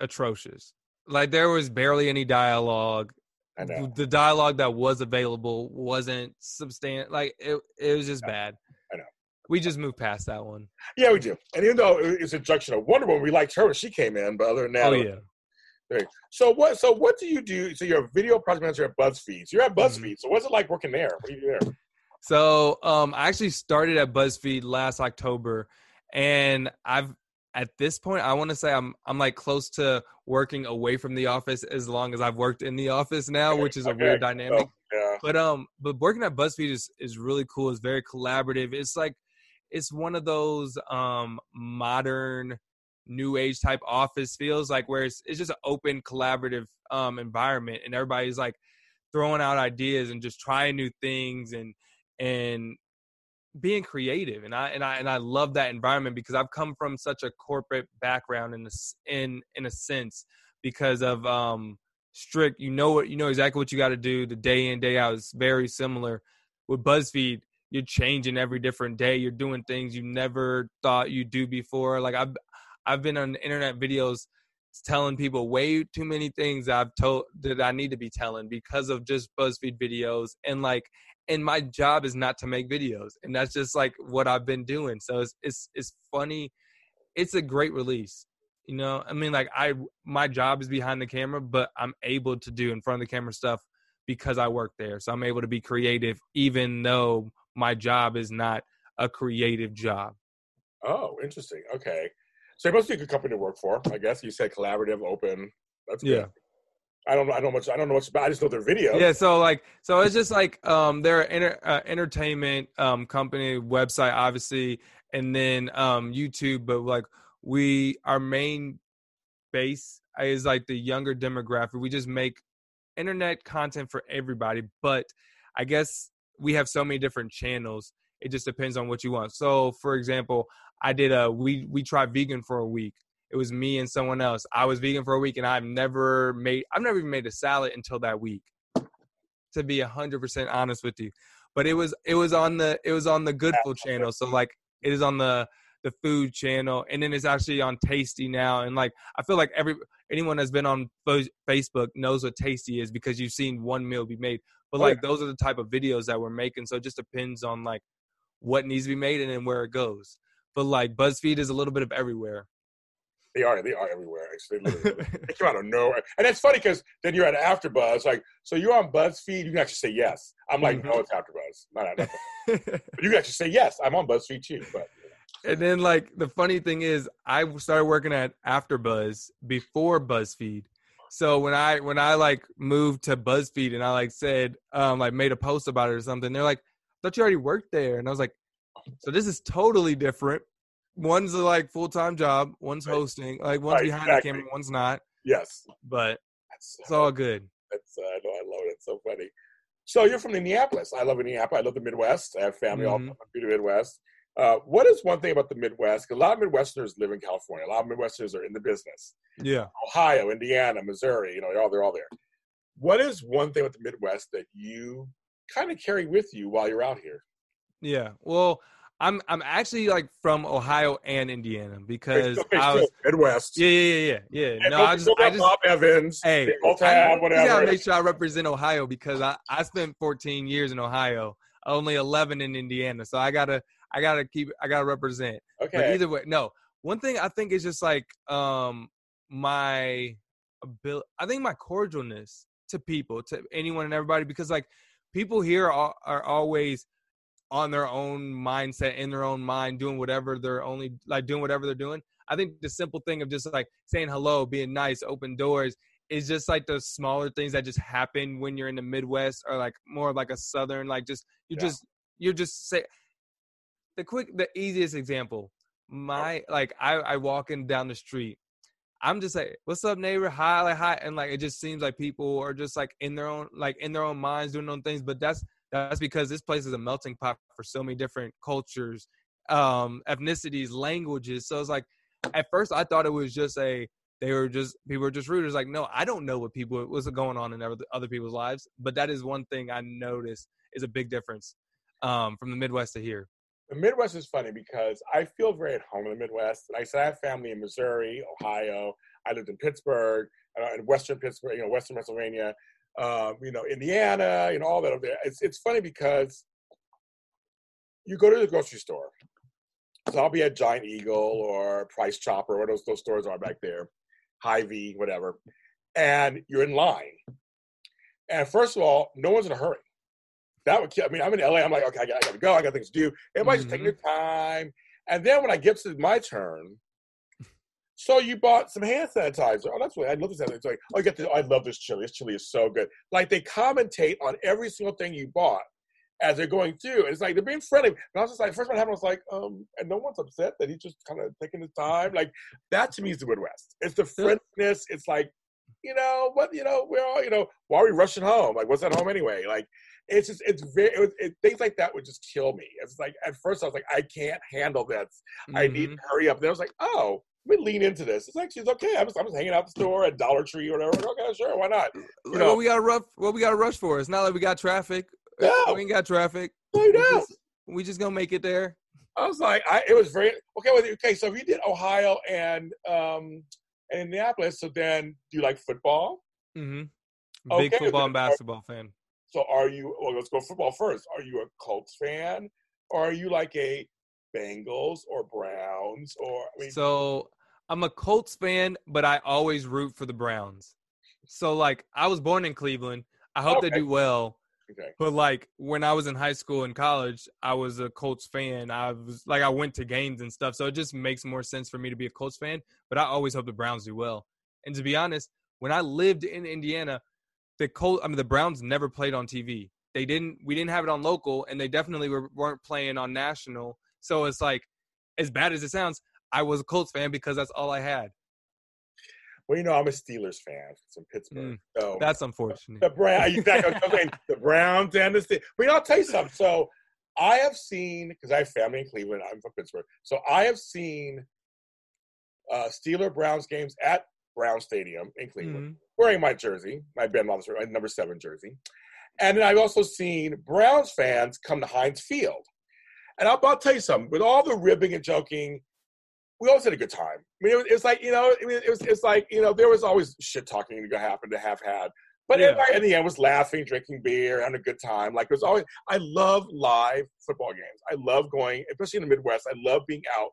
atrocious. Like there was barely any dialogue. I know. The dialogue that was available wasn't substan like it it was just bad. I know. We just moved past that one. Yeah, we do. And even though it's of Wonder Woman, we liked her when she came in. But other than that, Oh yeah. Great. So what? So what do you do? So you're a video project manager at BuzzFeed. So you're at Mm-hmm. BuzzFeed. So what's it like working there? What do you do there? So um, I actually started at BuzzFeed last October, and I've at this point I want to say I'm I'm like close to working away from the office as long as I've worked in the office now, which is a Okay. weird dynamic. So, yeah. But um, but working at BuzzFeed is is really cool. It's very collaborative. It's like it's one of those um modern new age type office feels like where it's it's just an open collaborative um environment and everybody's like throwing out ideas and just trying new things and and being creative and I and I and I love that environment because I've come from such a corporate background in this in in a sense because of um strict you know what you know exactly what you got to do the day in day out is very similar. With BuzzFeed you're changing every different day you're doing things you never thought you'd do before like I've I've been on internet videos telling people way too many things I've told that I need to be telling because of just BuzzFeed videos and like and my job is not to make videos and that's just like what I've been doing so it's it's it's funny it's a great release you know I mean like I my job is behind the camera but I'm able to do in front of the camera stuff because I work there so I'm able to be creative even though my job is not a creative job Oh, interesting. Okay. So it must be a good company to work for. I guess you said collaborative, open. That's good. Yeah. I don't. Know, I don't much. I don't know much about. I just know their videos. Yeah, so like, so it's just like um, they're an uh, entertainment um company website, obviously, and then um YouTube. But like, we our main base is like the younger demographic. We just make internet content for everybody, but I guess we have so many different channels. It just depends on what you want. So, for example, I did a we we tried vegan for a week. It was me and someone else. I was vegan for a week, and I've never made I've never even made a salad until that week. To be hundred percent honest with you, but it was it was on the it was on the Goodful channel. So like it is on the the food channel, and then it's actually on Tasty now. And like I feel like every anyone that's been on Facebook knows what Tasty is because you've seen one meal be made. But Oh, like those are the type of videos that we're making. So it just depends on like what needs to be made and then where it goes. But like BuzzFeed is a little bit of everywhere. They are. They are everywhere. Actually, they come out of nowhere, and that's funny because then you're at AfterBuzz. Like, so you're on BuzzFeed. You can actually say yes. I'm like, Mhm. no, it's AfterBuzz. No, no, no. but you can actually say yes. I'm on BuzzFeed too. But and then like the funny thing is, I started working at AfterBuzz before BuzzFeed. So when I when I like moved to BuzzFeed and I like said um like made a post about it or something, they're like, "Thought you already worked there," and I was like, "So this is totally different. One's a like full time job, one's Right. hosting, like one's Right, behind exactly. the camera, one's not. Yes. But That's, it's all good. that's uh, I know I love it. It's so funny. So you're from Minneapolis. I love Minneapolis. I love the Midwest. I have family all Mhm. through the Midwest. Uh, what is one thing about the Midwest? a lot of Midwesterners live in California. A lot of Midwesterners are in the business. Yeah. Ohio, Indiana, Missouri. You know, they're all they're all there. What is one thing about the Midwest that you kind of carry with you while you're out here? Yeah. Well, I'm I'm actually like from Ohio and Indiana because Okay, I was Midwest. yeah yeah yeah yeah. No, I just I just Bob Evans. hey I, you gotta make sure I represent Ohio because I I spent 14 years in Ohio, only 11 in Indiana, so I gotta I gotta keep I gotta represent. But okay. either way, no. One thing I think is just like um my ability. I think my cordialness to people, to anyone and everybody, because like people here are, are always on their own mindset, in their own mind, doing whatever they're only like doing whatever they're doing. I think the simple thing of just like saying hello, being nice, open doors is just like the smaller things that just happen when you're in the Midwest or like more of like a southern, like just you Yeah. just you just say the quick the easiest example my like I I walk in down the street I'm just like what's up neighbor hi like hi and like it just seems like people are just like in their own like in their own minds doing their own things but that's that's because this place is a melting pot for so many different cultures um ethnicities languages so it's like at first I thought it was just a they were just people were just rude. It's like no, I don't know what people what's going on in other, people's lives, but that is one thing I noticed is a big difference um, from the Midwest to here. the Midwest is funny because I feel very at home in the Midwest. Like I said, I have family in Missouri, Ohio. I lived in Pittsburgh, uh, in Western Pittsburgh, you know, Western Pennsylvania, um, you know, Indiana, you know, all that over there. It's it's funny because you go to the grocery store. So I'll be at Giant Eagle or Price Chopper, what those those stores are back there, Hy-Vee, whatever, and you're in line. And first of all, no one's in a hurry. That would kill. I mean, I'm in LA. I'm like, okay, I got, I got to go. I got things to do. Everybody's taking their time. And then when I get to my turn, so you bought some hand sanitizer. Oh, that's what I love this. It's like, oh, you get the. I love this chili. This chili is so good. Like they commentate on every single thing you bought as they're going through. It's like they're being friendly. And I was just like, first one happened, I was like, um, and no one's upset that he's just kind of taking his time. Like that to me is the Midwest. It's the friendliness. It's like, you know, what you know, we're all, you know, why are we rushing home? Like, what's at home anyway? Like, it's just, it's very, it, was- it, things like that would just kill me. It's like at first I was like, I can't handle this. I need Mhm. to hurry up. And then I was like, oh, let me lean into this. It's actually it's okay. I'm just, I'm just hanging out at the store at Dollar Tree or whatever. Okay, sure, why not? Like, know- what we got to rush? What we got to rush for? It's not like we got traffic. No. We ain't got traffic. No, We just, we just gonna make it there. I was like, I it was very okay. Well, okay, so if you did Ohio and um and Indianapolis, so then do you like football? Mm-hmm. Okay, Big football then and are- basketball fan. So are you? Well, let's go football first. Are you a Colts fan, or are you like a Bengals or Browns or? I mean, So I'm a Colts fan, but I always root for the Browns. So like I was born in Cleveland. I hope they do well. okay, But like when I was in high school and college, I was a Colts fan. I was like I went to games and stuff, so it just makes more sense for me to be a Colts fan. But I always hope the Browns do well. And to be honest, when I lived in Indiana, the Colt, I mean the Browns never played on TV. They didn't. We didn't have it on local, and they definitely were, weren't playing on national. So it's like, as bad as it sounds, I was a Colts fan because that's all I had. well, you know, I'm a Steelers fan from Pittsburgh, so That's unfortunate. the Brown, exactly. The Browns and the Steelers. But you know, I'll tell you something. So I have seen because I have family in Cleveland. I'm from Pittsburgh, so I have seen uh, Steeler Browns games at Brown Stadium in Cleveland, Mhm. wearing my jersey, my Ben Roethlisberger, my number seven jersey, and then I've also seen Browns fans come to Heinz Field. And I'll, I'll tell you something. With all the ribbing and joking, we always had a good time. I mean, it was, it's like you know, I mean, it was it's like you know, there was always shit talking to go happen to have had, but Yeah. everybody in the end was laughing, drinking beer, having a good time. Like it was always. I love live football games. I love going, especially in the Midwest. I love being out,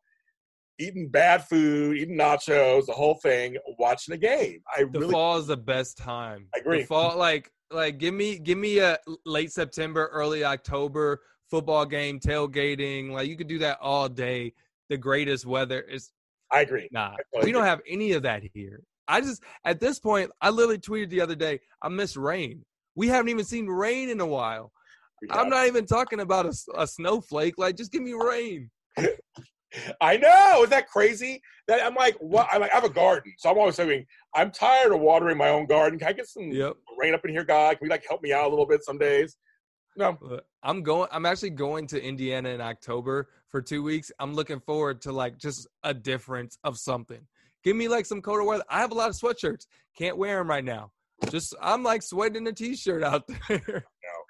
eating bad food, eating nachos, the whole thing, watching a game. I The really fall is the best time. I agree. The fall, like, like give me, give me a late September, early October football game, tailgating. Like you could do that all day. the greatest weather. Is I agree. nah, totally we don't have any of that here. I just at this point, I literally tweeted the other day, I miss rain. We haven't even seen rain in a while. I'm not even talking about a snowflake. Like, just give me rain. I know. Is that crazy? That I'm like, what? I'm like, I have a garden, so I'm always saying, I'm tired of watering my own garden. Can I get some Yep. rain up in here, God? Can we like help me out a little bit some days? No, I'm going. I'm actually going to Indiana in October for two weeks. I'm looking forward to like just a difference of something. Give me like some colder weather. I have a lot of sweatshirts. Can't wear them right now. Just I'm like sweating in a t-shirt out there.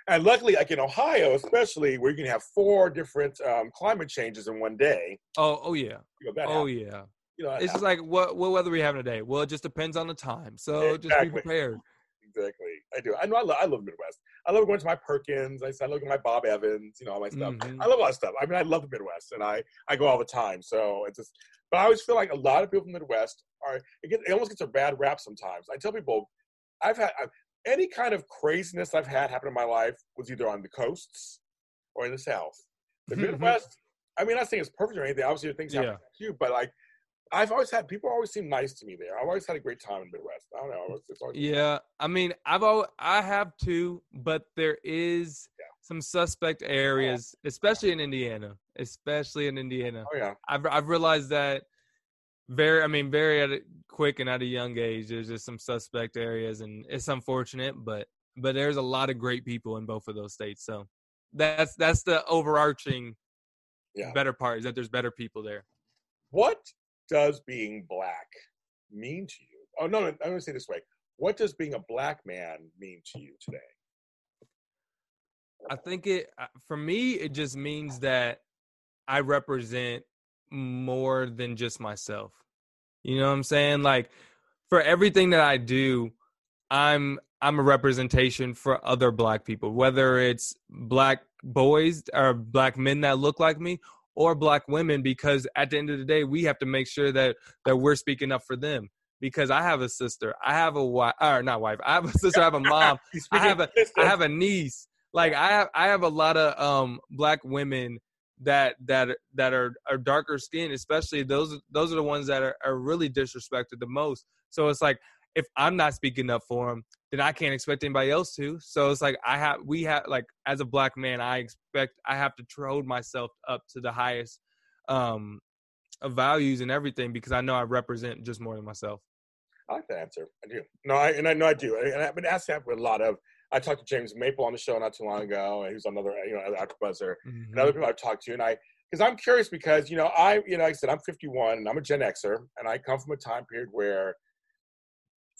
and luckily, like in Ohio, especially where you can have four different um, climate changes in one day. oh, oh yeah. You know, Oh happens. yeah. You know, It's just like what what weather we having today? Well, it just depends on the time. So just be prepared. Exactly. I do. I know. I love, I love Midwest. I love going to my Perkins. I, I love my Bob Evans. You know, all my stuff. Mhm. I love all that stuff. I mean, I love the Midwest, and I I go all the time. So it's just. But I always feel like a lot of people from the Midwest are. It, get, it almost gets a bad rap sometimes. I tell people, I've had I've, any kind of craziness I've had happen in my life was either on the coasts or in the South. The Midwest. I mean, I'm not saying it's perfect or anything. Obviously, things happen Yeah. to you, but like. I've always had people always seem nice to me there. I've always had a great time in the Midwest. I don't know. It's, it's always, Yeah, I mean, I've al- I have too, but there is some suspect areas, especially in Indiana, especially in Indiana. Oh yeah. I've I've realized that very, I mean, very at a quick and at a young age. There's just some suspect areas, and it's unfortunate, but but there's a lot of great people in both of those states. So that's that's the overarching Yeah. better part is that there's better people there. What does being black mean to you? Oh no, no I'm going to say this way. What does being a black man mean to you today? I think it uh, for me it just means that I represent more than just myself. You know what I'm saying? Like for everything that I do, I'm I'm a representation for other black people, whether it's black boys or black men that look like me or black women because at the end of the day we have to make sure that that we're speaking up for them because I have a sister, I have a wife, or not wife, I have a sister, I have a mom, I have a of. I have a niece. Like I have I have a lot of um black women that that that are are darker skinned, especially those those are the ones that are, are really disrespected the most. So it's like if I'm not speaking up for them, then I can't expect anybody else to. So it's like I have we have like as a black man, I expect I have to hold myself up to the highest um of values and everything because I know I represent just more than myself. I like that answer. I do. No, I and I know I do. And I've been asked that with a lot of. I talked to James Maple on the show not too long ago, and he was another you know after buzzer. Mm-hmm. and other people I've talked to, and I because I'm curious because you know I you know like I said I'm 51 and I'm a Gen Xer, and I come from a time period where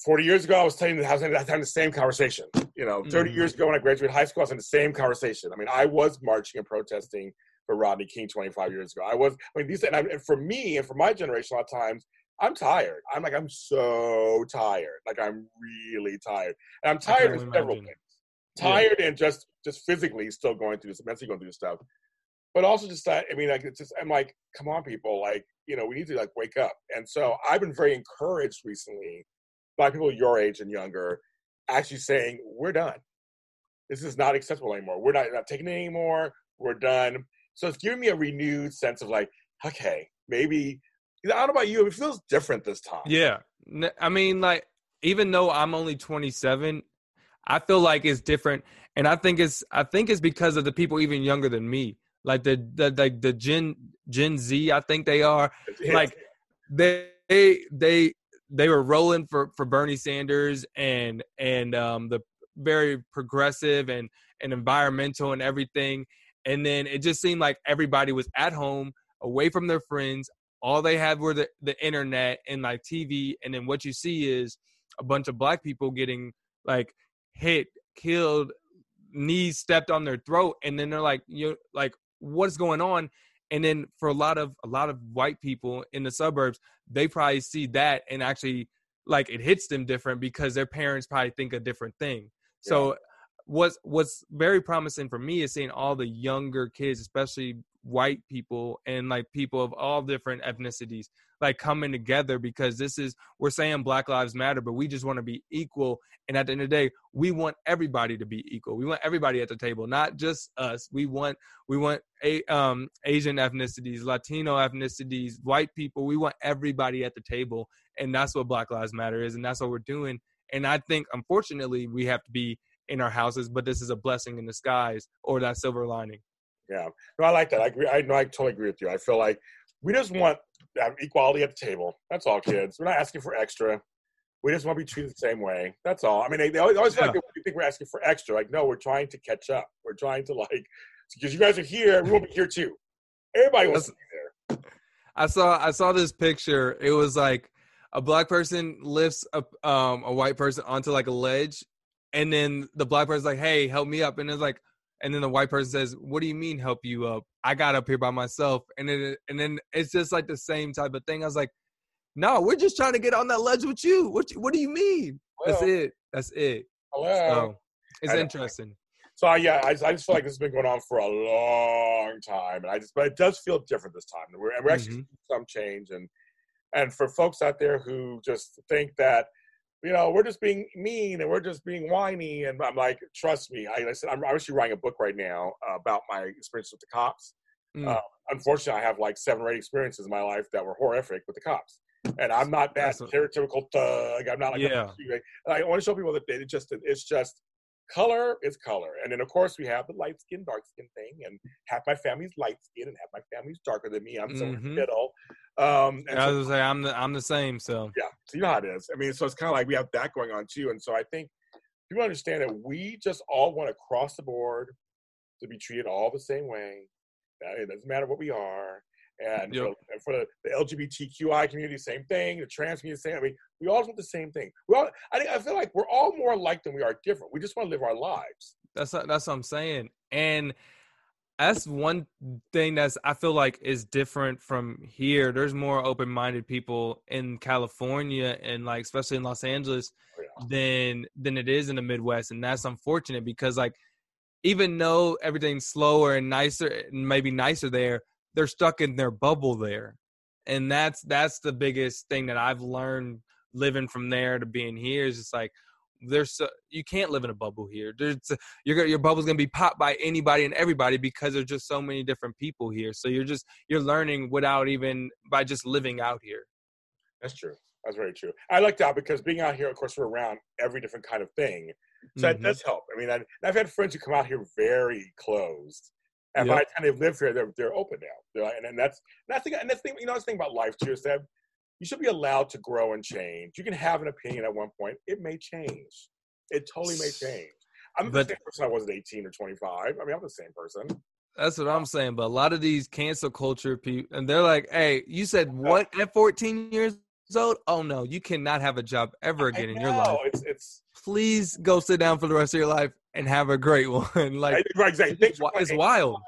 40 years ago I was telling I was having the same conversation. You know, 30 Mhm. years ago when I graduated high school, I was in the same conversation. I mean, I was marching and protesting for Rodney King 25 years ago. I was. I mean, these and, I, and for me and for my generation, a lot of times. I'm tired. I'm like I'm so tired. Like I'm really tired, and I'm tired of several imagine. things. Yeah. Tired and just just physically still going through this, mentally going through this stuff but also just that i mean like it's just i'm like come on people like you know we need to like wake up and so i've been very encouraged recently by people your age and younger actually saying we're done this is not acceptable anymore we're not, not taking it anymore we're done so it's giving me a renewed sense of like okay maybe i don't know about you it feels different this time Yeah. i mean, like, even though I'm only 27, I feel like it's different. And I think it's, I think it's because of the people even younger than me. Like the, the, like the Gen, Gen Z, I think they are. Yeah. Like, they, they, they, they were rolling for, for Bernie Sanders and, and, um, the very progressive and, and environmental and everything. And then it just seemed like everybody was at home, away from their friends, all they had were the, the internet and like TV, and then what you see is a bunch of black people getting like hit, killed, knees stepped on their throat, and then they're like, you like, what's going on? And then for a lot of a lot of white people in the suburbs, they probably see that and actually like it hits them different because their parents probably think a different thing. So what's what's very promising for me is seeing all the younger kids, especially white people and like people of all different ethnicities like coming together because this is we're saying black lives matter but we just want to be equal and at the end of the day we want everybody to be equal we want everybody at the table not just us we want we want a um asian ethnicities latino ethnicities white people we want everybody at the table and that's what black lives matter is and that's what we're doing and i think unfortunately we have to be in our houses but this is a blessing in disguise or that silver lining Yeah, no, I like that. I agree. I know. I totally agree with you. I feel like we just want have equality at the table. That's all, kids. We're not asking for extra. We just want to be treated the same way. That's all. I mean, they, they always, always feel like they think we're asking for extra. Like, no, we're trying to catch up. We're trying to like because you guys are here. We will be here too. Everybody wants to be there. I saw I saw this picture. It was like a black person lifts a um a white person onto like a ledge, and then the black person's like, "Hey, help me up," and it's like, and then the white person says, "What do you mean help you up? I got up here by myself." And then and then it's just like the same type of thing. I was like, "No, we're just trying to get on that ledge with you. What you- what do you mean?" That's it. That's it. Hello. So it's I interesting. So I- yeah, I, just- I just feel like this has been going on for a long time, and I just but it does feel different this time. And we're, we're actually Mhm. seeing some change, and and for folks out there who just think that you know we're just being mean and we're just being whiny, and I'm like, trust me. I, I said I'm actually writing a book right now uh, about my experience with the cops. Mm. Uh, unfortunately, I have like seven or eight experiences in my life that were horrific with the cops. And I'm not that That's stereotypical thug. I'm not like Yeah. I want to show people that it just it's just color is color. And then of course we have the light skin, dark skin thing, and half my family's light skin and half my family's darker than me. I'm somewhere in the middle. Um and I so- was gonna say I'm the I'm the same. So yeah, so you know how it is. I mean, so it's kind of like we have that going on too. And so I think people understand that we just all want across the board to be treated all the same way. It doesn't matter what we are. And, Yep. and for the, the LGBTQI community, same thing. The trans community, same. I mean, we all want the same thing. We all. I think I feel like we're all more alike than we are different. We just want to live our lives. That's what- that's what I'm saying, and that's one thing that's I feel like is different from here. There's more open-minded people in California and like especially in Los Angeles oh, than than it is in the Midwest, and that's unfortunate because like even though everything's slower and nicer, and maybe nicer there, they're stuck in their bubble there, and that's that's the biggest thing that I've learned living from there to being here is just like there's so, you can't live in a bubble here. There's you're your bubble's gonna be popped by anybody and everybody because there's just so many different people here. So you're just you're learning without even by just living out here. That's true. That's very true. I like that because being out here, of course, we're around every different kind of thing. So that Mhm. does help. I mean, I, I've had friends who come out here very closed. And Yep. by the time they live here, they're, they're open now. They're like, and, and that's, and that's, the, and that's the thing, you know, that's the thing about life too is that you should be allowed to grow and change. You can have an opinion at one point. It may change. It totally may change. I'm the same person I was at 18 or 25. I mean, I'm the same person. That's what I'm saying. But a lot of these cancel culture people, and they're like, "Hey, you said what at 14 years old? Oh no, you cannot have a job ever again in your life. It's, it's, Please go sit down for the rest of your life and have a great one." like right, exactly. it's, it's wild.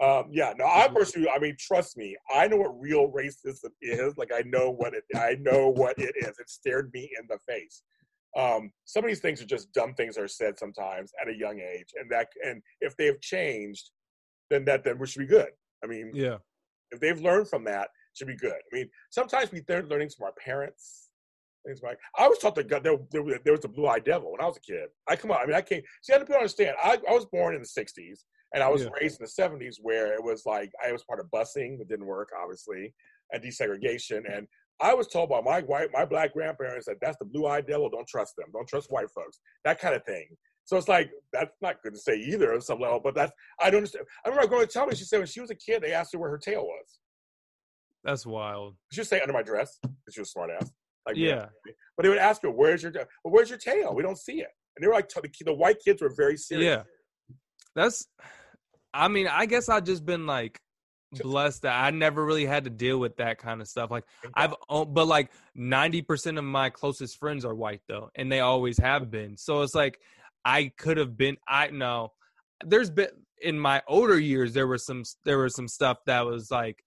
Um, yeah, no, I personally, I mean, trust me, I know what real racism is. Like, I know what it, I know what it is. It stared me in the face. Um, some of these things are just dumb things that are said sometimes at a young age, and that, and if they've changed, then that, then we should be good. I mean, Yeah. if they've learned from that, it should be good. I mean, sometimes we they're learning from our parents. Things like I was taught that God, there, there, was- there was a blue-eyed devil when I was a kid. I come on, I mean, I can't see. Other people understand. I, I was born in the '60s, and I was Yeah. raised in the '70s, where it was like I was part of busing that didn't work, obviously, and desegregation. And I was told by my white, my black grandparents that that's the blue-eyed devil. Don't trust them. Don't trust white folks. That kind of thing. So it's like that's not good to say either on some level, but that's I don't understand. I remember going to tell me she said when she was a kid, they asked her where her tail was. That's wild. She would say under my dress because she was a smart ass. Like. Yeah. But they would ask her, "Where's your? Well, where's your tail? We don't see it." And they were like, the, the white kids were very serious. Yeah. That's I mean, I guess I've just been like blessed that I never really had to deal with that kind of stuff. Like I've but like 90% of my closest friends are white though, and they always have been. So it's like I could have been I know there's been in my older years there was some there was some stuff that was like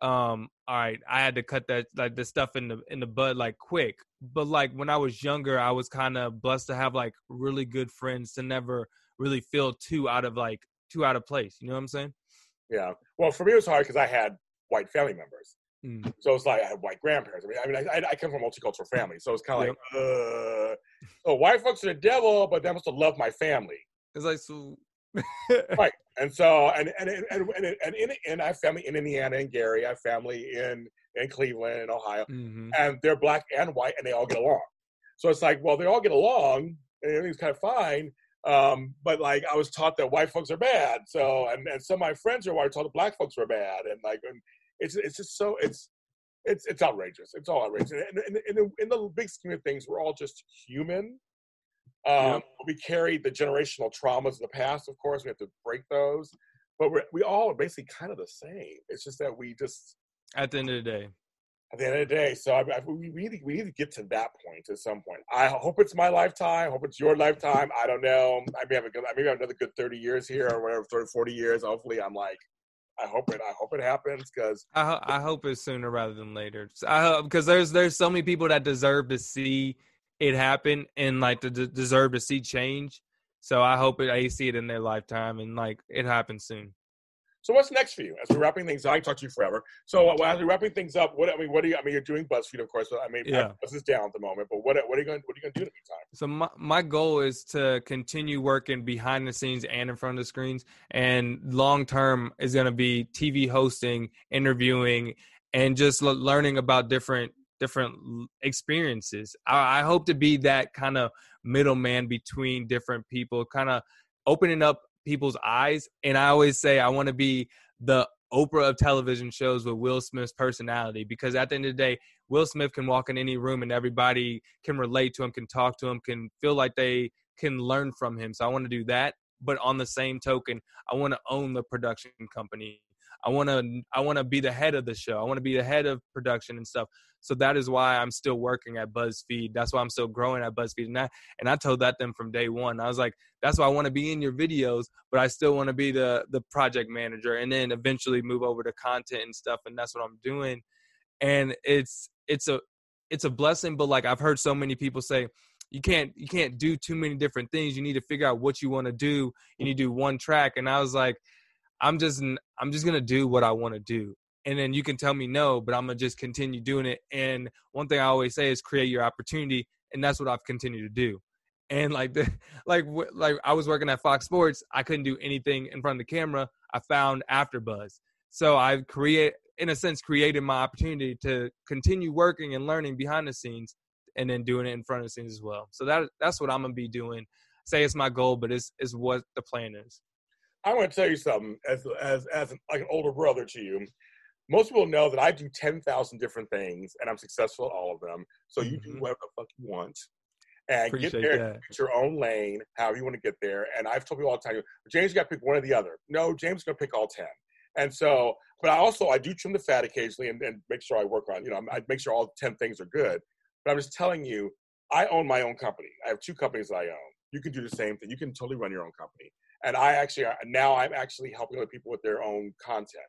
um, all right, I had to cut that like the stuff in the in the bud like quick. But like when I was younger, I was kind of blessed to have like really good friends to never really feel too out of like too out of place. You know what I'm saying? Yeah. Well, for me, it was hard because I had white family members. Mm. So it's like I had white grandparents. I mean, I mean, I, I come from a multicultural family, so it's kind of Yep. like, uh, oh, white folks are the devil, but they must have loved my family, It's like so. Right? And so, and and and and, and, and in and I have family in Indiana and Gary. I have family in in Cleveland and Ohio, Mhm. and they're black and white, and they all get along. So it's like, well, they all get along, and everything's kind of fine. Um, but like, I was taught that white folks are bad. So, and, and some of my friends are white, taught that black folks were bad, and like, and it's it's just so it's it's it's outrageous. It's all outrageous. And in, in, the, in the big scheme of things, we're all just human. Um, We carry the generational traumas of the past, of course. We have to break those, but we're, we all are basically kind of the same. It's just that we just At the end of the day, at the end of the day. So I, I, we we need, we need to get to that point at some point. I hope it's my lifetime. I hope it's your lifetime. I don't know. I may have a good, I may have another good thirty years here or whatever, 30, 40 years. Hopefully, I'm like, I hope it. I hope it happens because I ho- I hope it's sooner rather than later. So I hope because there's there's so many people that deserve to see it happen and like to d- deserve to see change. So I hope it I see it in their lifetime and like it happens soon. So what's next for you as we're wrapping things? up? I can talk to you forever. So uh, as we're wrapping things up, what I mean, what do you? I mean, you're doing BuzzFeed, of course. But I mean, Yeah. Buzz is down at the moment. But what what are you going? What are you going to do in the meantime? So my my goal is to continue working behind the scenes and in front of the screens, and long term is going to be TV hosting, interviewing, and just l- learning about different different experiences. I, I hope to be that kind of middleman between different people, kind of opening up people's eyes. And I always say I want to be the Oprah of television shows with Will Smith's personality because at the end of the day, Will Smith can walk in any room and everybody can relate to him, can talk to him, can feel like they can learn from him. So I want to do that. But on the same token, I want to own the production company. I want to I want to be the head of the show. I want to be the head of production and stuff. So that is why I'm still working at BuzzFeed. That's why I'm still growing at BuzzFeed. And I and I told that them from day one. I was like, that's why I want to be in your videos, but I still want to be the the project manager and then eventually move over to content and stuff. And that's what I'm doing. And it's it's a it's a blessing, but like I've heard so many people say, you can't you can't do too many different things. You need to figure out what you want to do. You need to do one track. And I was like, I'm just I'm just gonna do what I want to do. And then you can tell me no, but I'm gonna just continue doing it. And one thing I always say is create your opportunity, and that's what I've continued to do. And like the like like I was working at Fox Sports, I couldn't do anything in front of the camera. I found AfterBuzz, so I've create in a sense created my opportunity to continue working and learning behind the scenes, and then doing it in front of the scenes as well. So that that's what I'm gonna be doing. Say it's my goal, but it's is what the plan is. I want to tell you something as as as an, like an older brother to you. Most people know that I do ten thousand different things, and I'm successful at all of them. So you do Mhm. whatever the fuck you want, and Appreciate get there, that. get your own lane, however you want to get there. And I've told people all the time, James, you got to pick one or the other. No, James is going to pick all ten. And so, but I also I do trim the fat occasionally, and, and make sure I work on you know I make sure all ten things are good. But I'm just telling you, I own my own company. I have two companies I own. You can do the same thing. You can totally run your own company and I actually now I'm actually helping other people with their own content.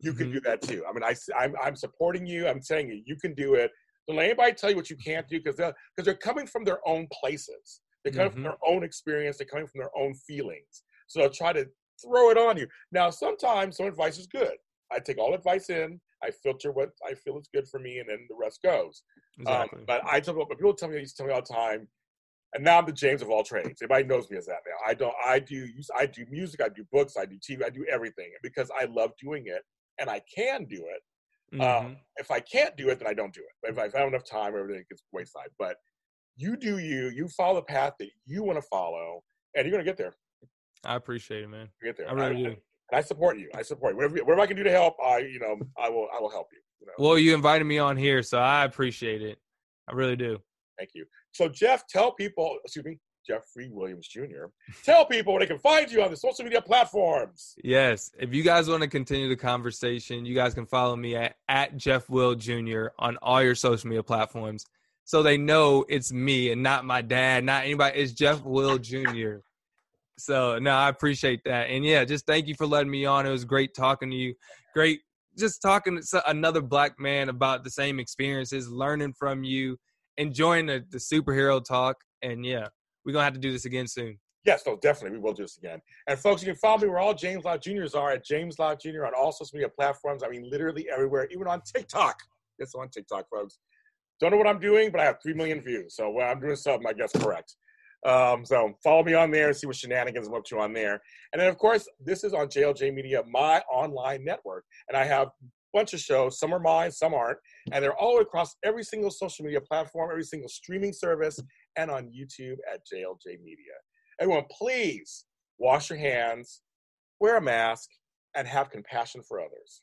You can Mhm. do that too. I mean, I, I'm I'm supporting you. I'm saying you you can do it. Don't let anybody tell you what you can't do because they're because they're coming from their own places. They're coming from Mhm. their own experience. They're coming from their own feelings. So they'll try to throw it on you. Now, sometimes some advice is good. I take all advice in. I filter what I feel is good for me, and then the rest goes. Exactly. Um, but I tell people, people tell me, they used to tell me all the time, and now I'm the James of all trades. Everybody knows me as that now. I don't. I do. I do music. I do books. I do TV. I do everything because I love doing it, and I can do it. Mhm. Um, if I can't do it, then I don't do it. If I if I have enough time, everything gets wayside. But you do you. You follow the path that you want to follow, and you're gonna get there. I appreciate it, man. You get there. I really do. And I support you. I support you. Whatever, whatever I can do to help, I you know I will I will help you. you know? Well, you invited me on here, so I appreciate it. I really do. Thank you. So, Jeff, tell people, excuse me, Jeffrey Williams Jr., tell people where they can find you on the social media platforms. Yes. If you guys want to continue the conversation, you guys can follow me at, at Jeff Will Jr. on all your social media platforms. So they know it's me and not my dad, not anybody. It's Jeff Will Jr. So no, I appreciate that. And yeah, just thank you for letting me on. It was great talking to you. Great just talking to another black man about the same experiences, learning from you, enjoying the, the superhero talk. And yeah, we're gonna have to do this again soon. Yes, no, definitely. We will do this again. And folks, you can follow me where all James Lott Juniors are at James Lott Jr. on all social media platforms. I mean, literally everywhere, even on TikTok. Yes, on TikTok, folks. Don't know what I'm doing, but I have 3 million views. So well, I'm doing something, I guess, correct. Um, so follow me on there and see what shenanigans I'm up to on there. And then, of course, this is on JLJ Media, my online network. And I have bunch of shows. Some are mine, some aren't. And they're all across every single social media platform, every single streaming service, and on YouTube at JLJ Media. Everyone, please wash your hands, wear a mask, and have compassion for others.